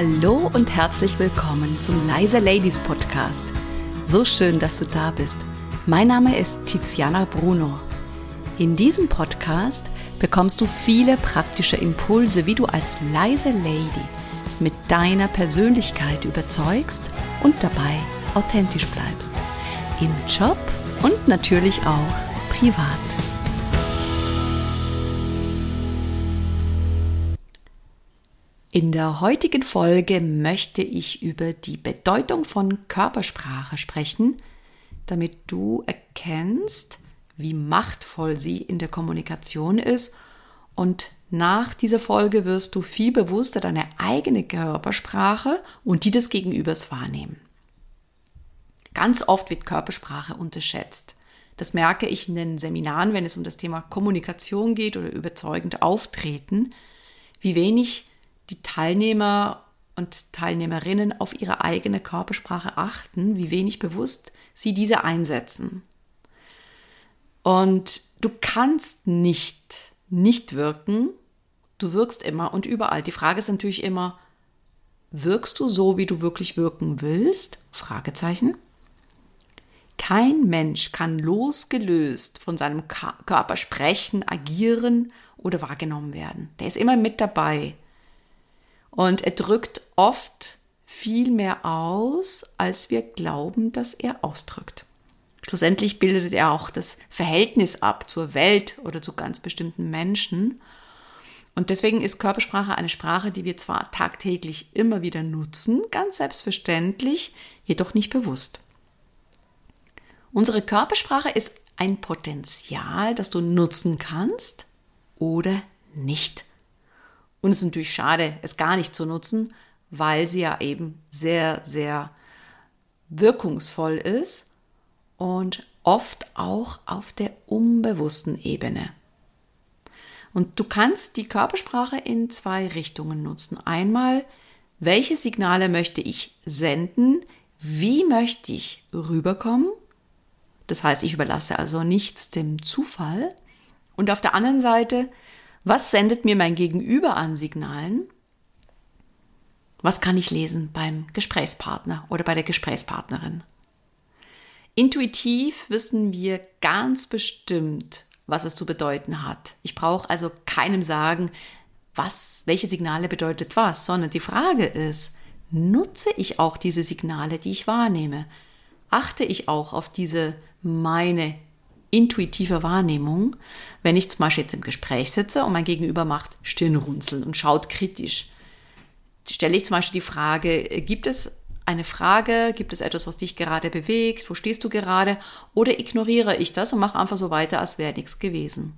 Hallo und herzlich willkommen zum Leise Ladies Podcast. So schön, dass du da bist. Mein Name ist Tiziana Bruno. In diesem Podcast bekommst du viele praktische Impulse, wie du als leise Lady mit deiner Persönlichkeit überzeugst und dabei authentisch bleibst. Im Job und natürlich auch privat. In der heutigen Folge möchte ich über die Bedeutung von Körpersprache sprechen, damit du erkennst, wie machtvoll sie in der Kommunikation ist und nach dieser Folge wirst du viel bewusster deine eigene Körpersprache und die des Gegenübers wahrnehmen. Ganz oft wird Körpersprache unterschätzt. Das merke ich in den Seminaren, wenn es um das Thema Kommunikation geht oder überzeugend auftreten, wie wenig die Teilnehmer und Teilnehmerinnen auf ihre eigene Körpersprache achten, wie wenig bewusst sie diese einsetzen. Und du kannst nicht nicht wirken, du wirkst immer und überall. Die Frage ist natürlich immer, wirkst du so, wie du wirklich wirken willst? Fragezeichen. Kein Mensch kann losgelöst von seinem Körper sprechen, agieren oder wahrgenommen werden. Der ist immer mit dabei. Und er drückt oft viel mehr aus, als wir glauben, dass er ausdrückt. Schlussendlich bildet er auch das Verhältnis ab zur Welt oder zu ganz bestimmten Menschen. Und deswegen ist Körpersprache eine Sprache, die wir zwar tagtäglich immer wieder nutzen, ganz selbstverständlich, jedoch nicht bewusst. Unsere Körpersprache ist ein Potenzial, das du nutzen kannst oder nicht. Und es ist natürlich schade, es gar nicht zu nutzen, weil sie ja eben sehr, sehr wirkungsvoll ist und oft auch auf der unbewussten Ebene. Und du kannst die Körpersprache in zwei Richtungen nutzen. Einmal, welche Signale möchte ich senden? Wie möchte ich rüberkommen? Das heißt, ich überlasse also nichts dem Zufall. Und auf der anderen Seite, was sendet mir mein Gegenüber an Signalen? Was kann ich lesen beim Gesprächspartner oder bei der Gesprächspartnerin? Intuitiv wissen wir ganz bestimmt, was es zu bedeuten hat. Ich brauche also keinem sagen, was, welche Signale bedeutet was, sondern die Frage ist, nutze ich auch diese Signale, die ich wahrnehme? Achte ich auch auf diese meine intuitive Wahrnehmung, wenn ich zum Beispiel jetzt im Gespräch sitze und mein Gegenüber macht Stirnrunzeln und schaut kritisch, stelle ich zum Beispiel die Frage, gibt es eine Frage, gibt es etwas, was dich gerade bewegt, wo stehst du gerade, oder ignoriere ich das und mache einfach so weiter, als wäre nichts gewesen.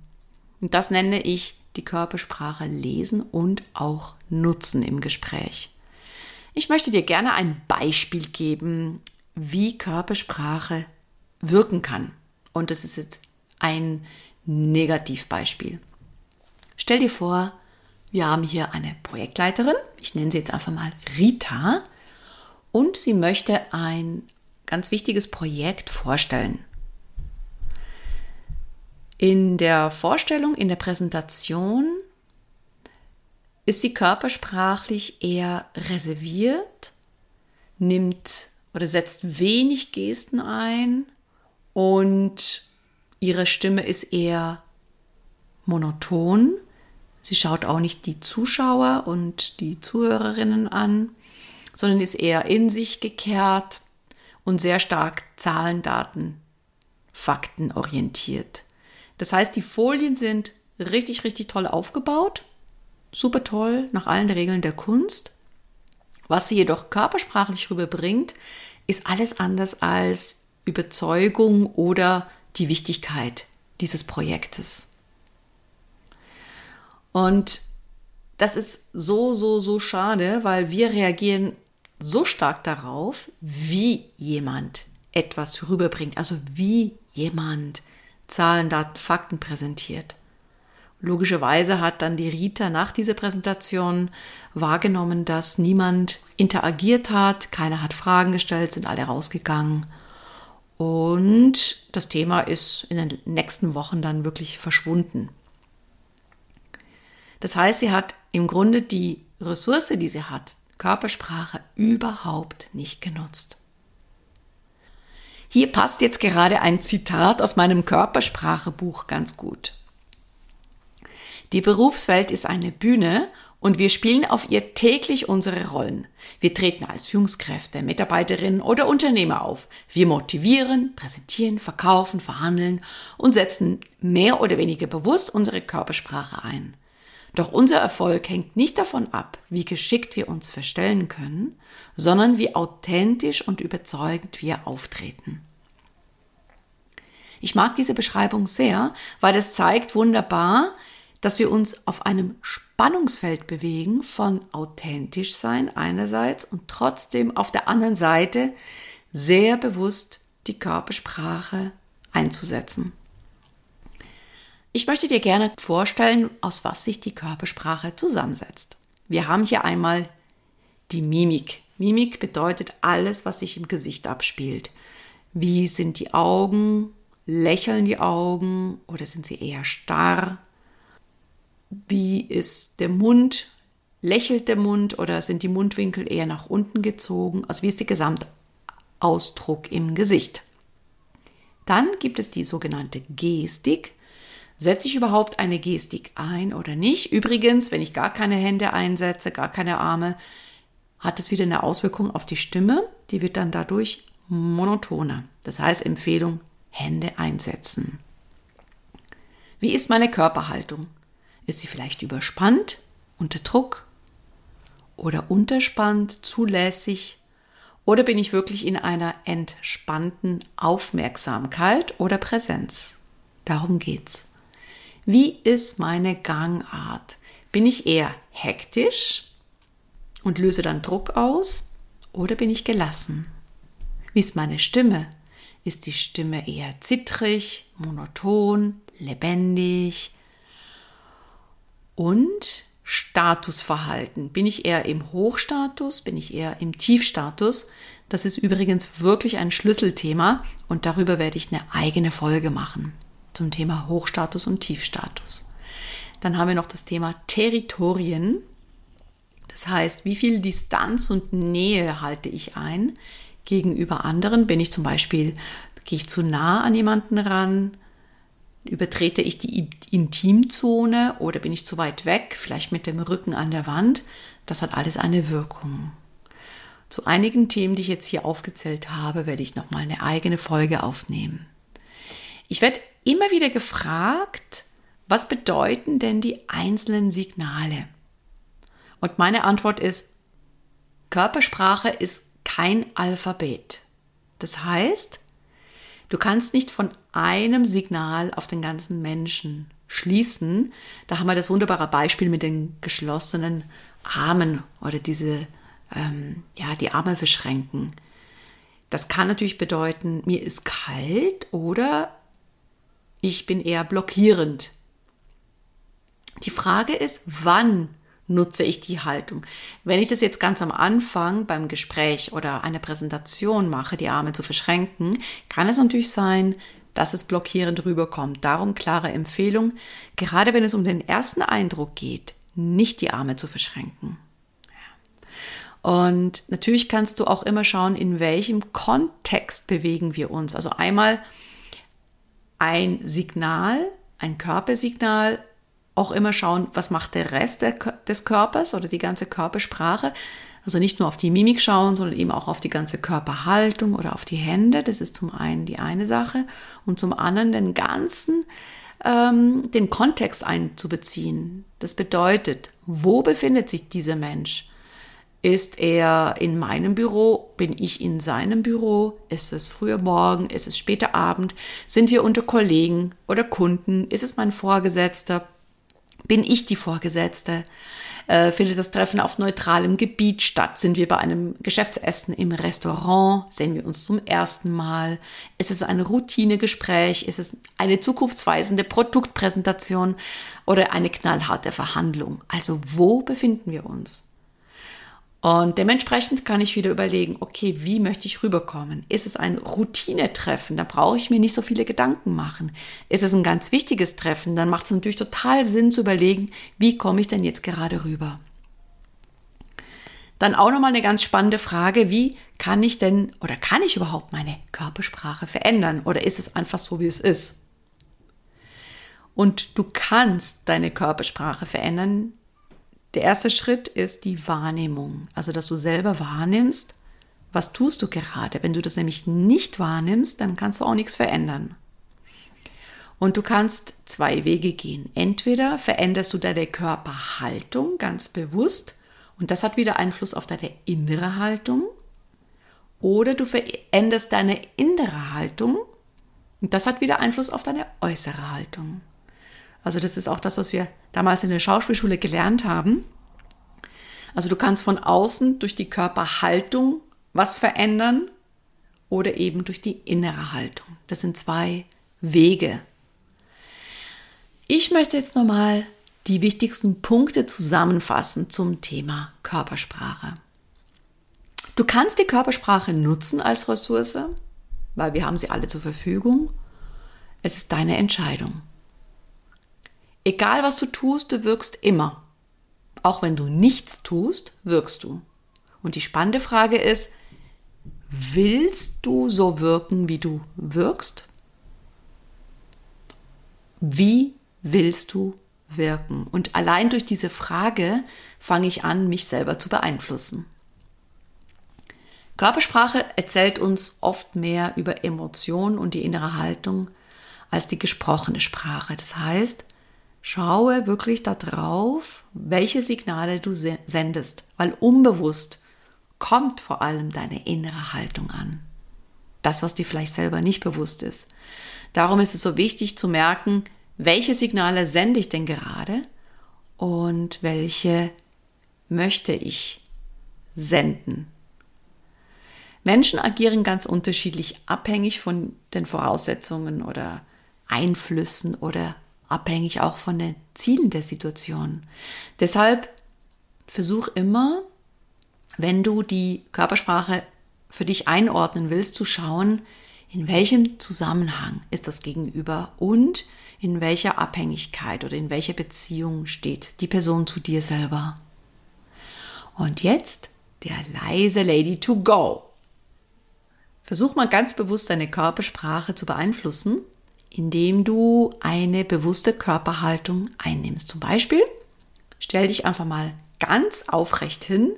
Und das nenne ich die Körpersprache lesen und auch nutzen im Gespräch. Ich möchte dir gerne ein Beispiel geben, wie Körpersprache wirken kann. Und das ist jetzt ein Negativbeispiel. Stell dir vor, wir haben hier eine Projektleiterin, ich nenne sie jetzt einfach mal Rita, und sie möchte ein ganz wichtiges Projekt vorstellen. In der Vorstellung, in der Präsentation ist sie körpersprachlich eher reserviert, nimmt oder setzt wenig Gesten ein und ihre Stimme ist eher monoton. Sie schaut auch nicht die Zuschauer und die Zuhörerinnen an, sondern ist eher in sich gekehrt und sehr stark Zahlen, Daten, Fakten orientiert. Das heißt, die Folien sind richtig, richtig toll aufgebaut, super toll, nach allen Regeln der Kunst. Was sie jedoch körpersprachlich rüberbringt, ist alles anders als Überzeugung oder die Wichtigkeit dieses Projektes. Und das ist so, so, so schade, weil wir reagieren so stark darauf, wie jemand etwas rüberbringt, also wie jemand Zahlen, Daten, Fakten präsentiert. Logischerweise hat dann die Rita nach dieser Präsentation wahrgenommen, dass niemand interagiert hat, keiner hat Fragen gestellt, sind alle rausgegangen. Und das Thema ist in den nächsten Wochen dann wirklich verschwunden. Das heißt, sie hat im Grunde die Ressource, die sie hat, Körpersprache überhaupt nicht genutzt. Hier passt jetzt gerade ein Zitat aus meinem Körpersprachebuch ganz gut. Die Berufswelt ist eine Bühne und wir spielen auf ihr täglich unsere Rollen. Wir treten als Führungskräfte, Mitarbeiterinnen oder Unternehmer auf. Wir motivieren, präsentieren, verkaufen, verhandeln und setzen mehr oder weniger bewusst unsere Körpersprache ein. Doch unser Erfolg hängt nicht davon ab, wie geschickt wir uns verstellen können, sondern wie authentisch und überzeugend wir auftreten. Ich mag diese Beschreibung sehr, weil es zeigt wunderbar, dass wir uns auf einem Spannungsfeld bewegen von authentisch sein einerseits und trotzdem auf der anderen Seite sehr bewusst die Körpersprache einzusetzen. Ich möchte dir gerne vorstellen, aus was sich die Körpersprache zusammensetzt. Wir haben hier einmal die Mimik. Mimik bedeutet alles, was sich im Gesicht abspielt. Wie sind die Augen? Lächeln die Augen oder sind sie eher starr? Wie ist der Mund? Lächelt der Mund oder sind die Mundwinkel eher nach unten gezogen? Also wie ist der Gesamtausdruck im Gesicht? Dann gibt es die sogenannte Gestik. Setze ich überhaupt eine Gestik ein oder nicht? Übrigens, wenn ich gar keine Hände einsetze, gar keine Arme, hat es wieder eine Auswirkung auf die Stimme. Die wird dann dadurch monotoner. Das heißt, Empfehlung, Hände einsetzen. Wie ist meine Körperhaltung? Ist sie vielleicht überspannt, unter Druck oder unterspannt, zulässig? Oder bin ich wirklich in einer entspannten Aufmerksamkeit oder Präsenz? Darum geht's. Wie ist meine Gangart? Bin ich eher hektisch und löse dann Druck aus oder bin ich gelassen? Wie ist meine Stimme? Ist die Stimme eher zittrig, monoton, lebendig? Und Statusverhalten. Bin ich eher im Hochstatus? Bin ich eher im Tiefstatus? Das ist übrigens wirklich ein Schlüsselthema und darüber werde ich eine eigene Folge machen zum Thema Hochstatus und Tiefstatus. Dann haben wir noch das Thema Territorien. Das heißt, wie viel Distanz und Nähe halte ich ein gegenüber anderen? Bin ich zum Beispiel, gehe ich zu nah an jemanden ran? Übertrete ich die Intimzone oder bin ich zu weit weg, vielleicht mit dem Rücken an der Wand? Das hat alles eine Wirkung. Zu einigen Themen, die ich jetzt hier aufgezählt habe, werde ich nochmal eine eigene Folge aufnehmen. Ich werde immer wieder gefragt, was bedeuten denn die einzelnen Signale? Und meine Antwort ist, Körpersprache ist kein Alphabet. Das heißt, du kannst nicht von einem Signal auf den ganzen Menschen schließen. Da haben wir das wunderbare Beispiel mit den geschlossenen Armen oder diese, ähm, ja, die Arme verschränken. Das kann natürlich bedeuten, mir ist kalt oder ich bin eher blockierend. Die Frage ist, wann nutze ich die Haltung? Wenn ich das jetzt ganz am Anfang beim Gespräch oder einer Präsentation mache, die Arme zu verschränken, kann es natürlich sein, dass es blockierend rüberkommt. Darum klare Empfehlung, gerade wenn es um den ersten Eindruck geht, nicht die Arme zu verschränken. Und natürlich kannst du auch immer schauen, in welchem Kontext bewegen wir uns. Also einmal ein Signal, ein Körpersignal, auch immer schauen, was macht der Rest der, des Körpers oder die ganze Körpersprache. Also nicht nur auf die Mimik schauen, sondern eben auch auf die ganze Körperhaltung oder auf die Hände. Das ist zum einen die eine Sache und zum anderen den ganzen, ähm, den Kontext einzubeziehen. Das bedeutet, wo befindet sich dieser Mensch? Ist er in meinem Büro? Bin ich in seinem Büro? Ist es früher Morgen? Ist es später Abend? Sind wir unter Kollegen oder Kunden? Ist es mein Vorgesetzter? Bin ich die Vorgesetzte? Äh, findet das Treffen auf neutralem Gebiet statt? Sind wir bei einem Geschäftsessen im Restaurant? Sehen wir uns zum ersten Mal? Ist es ein Routinegespräch? Ist es eine zukunftsweisende Produktpräsentation oder eine knallharte Verhandlung? Also wo befinden wir uns? Und dementsprechend kann ich wieder überlegen, okay, wie möchte ich rüberkommen? Ist es ein Routinetreffen? Da brauche ich mir nicht so viele Gedanken machen. Ist es ein ganz wichtiges Treffen? Dann macht es natürlich total Sinn zu überlegen, wie komme ich denn jetzt gerade rüber? Dann auch nochmal eine ganz spannende Frage, wie kann ich denn oder kann ich überhaupt meine Körpersprache verändern oder ist es einfach so, wie es ist? Und du kannst deine Körpersprache verändern. Der erste Schritt ist die Wahrnehmung, also dass du selber wahrnimmst, was tust du gerade. Wenn du das nämlich nicht wahrnimmst, dann kannst du auch nichts verändern. Und du kannst zwei Wege gehen. Entweder veränderst du deine Körperhaltung ganz bewusst und das hat wieder Einfluss auf deine innere Haltung. Oder du veränderst deine innere Haltung und das hat wieder Einfluss auf deine äußere Haltung. Also das ist auch das, was wir damals in der Schauspielschule gelernt haben. Also du kannst von außen durch die Körperhaltung was verändern oder eben durch die innere Haltung. Das sind zwei Wege. Ich möchte jetzt nochmal die wichtigsten Punkte zusammenfassen zum Thema Körpersprache. Du kannst die Körpersprache nutzen als Ressource, weil wir haben sie alle zur Verfügung. Es ist deine Entscheidung. Egal was du tust, du wirkst immer. Auch wenn du nichts tust, wirkst du. Und die spannende Frage ist, willst du so wirken, wie du wirkst? Wie willst du wirken? Und allein durch diese Frage fange ich an, mich selber zu beeinflussen. Körpersprache erzählt uns oft mehr über Emotionen und die innere Haltung als die gesprochene Sprache. Das heißt, schaue wirklich darauf, welche Signale du sendest, weil unbewusst kommt vor allem deine innere Haltung an. Das, was dir vielleicht selber nicht bewusst ist. Darum ist es so wichtig zu merken, welche Signale sende ich denn gerade und welche möchte ich senden. Menschen agieren ganz unterschiedlich abhängig von den Voraussetzungen oder Einflüssen oder abhängig auch von den Zielen der Situation. Deshalb versuch immer, wenn du die Körpersprache für dich einordnen willst, zu schauen, in welchem Zusammenhang ist das Gegenüber und in welcher Abhängigkeit oder in welcher Beziehung steht die Person zu dir selber. Und jetzt der leise Lady to go. Versuch mal ganz bewusst deine Körpersprache zu beeinflussen, indem du eine bewusste Körperhaltung einnimmst. Zum Beispiel stell dich einfach mal ganz aufrecht hin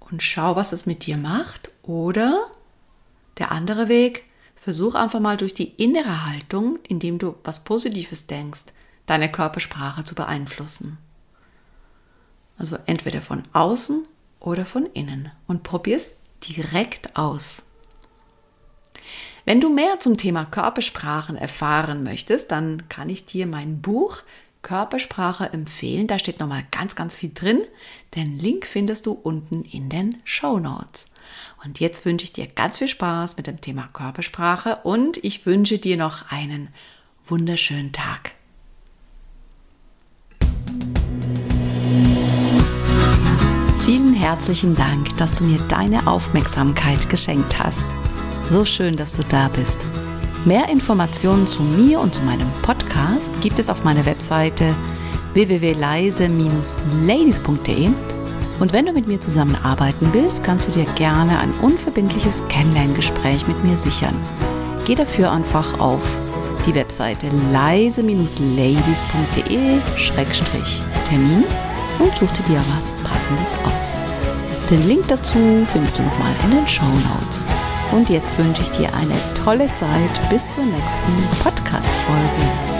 und schau, was es mit dir macht. Oder der andere Weg, Versuch einfach mal durch die innere Haltung, indem du was Positives denkst, deine Körpersprache zu beeinflussen. Also entweder von außen oder von innen und probier's direkt aus. Wenn du mehr zum Thema Körpersprachen erfahren möchtest, dann kann ich dir mein Buch Körpersprache empfehlen. Da steht nochmal ganz, ganz viel drin. Den Link findest du unten in den Show Notes. Und jetzt wünsche ich dir ganz viel Spaß mit dem Thema Körpersprache und ich wünsche dir noch einen wunderschönen Tag. Vielen herzlichen Dank, dass du mir deine Aufmerksamkeit geschenkt hast. So schön, dass du da bist. Mehr Informationen zu mir und zu meinem Podcast gibt es auf meiner Webseite www.leise-ladies.de und wenn du mit mir zusammenarbeiten willst, kannst du dir gerne ein unverbindliches Kennenlerngespräch mit mir sichern. Geh dafür einfach auf die Webseite leise-ladies.de-termin und such dir was Passendes aus. Den Link dazu findest du nochmal in den Show Notes. Und jetzt wünsche ich dir eine tolle Zeit bis zur nächsten Podcast-Folge.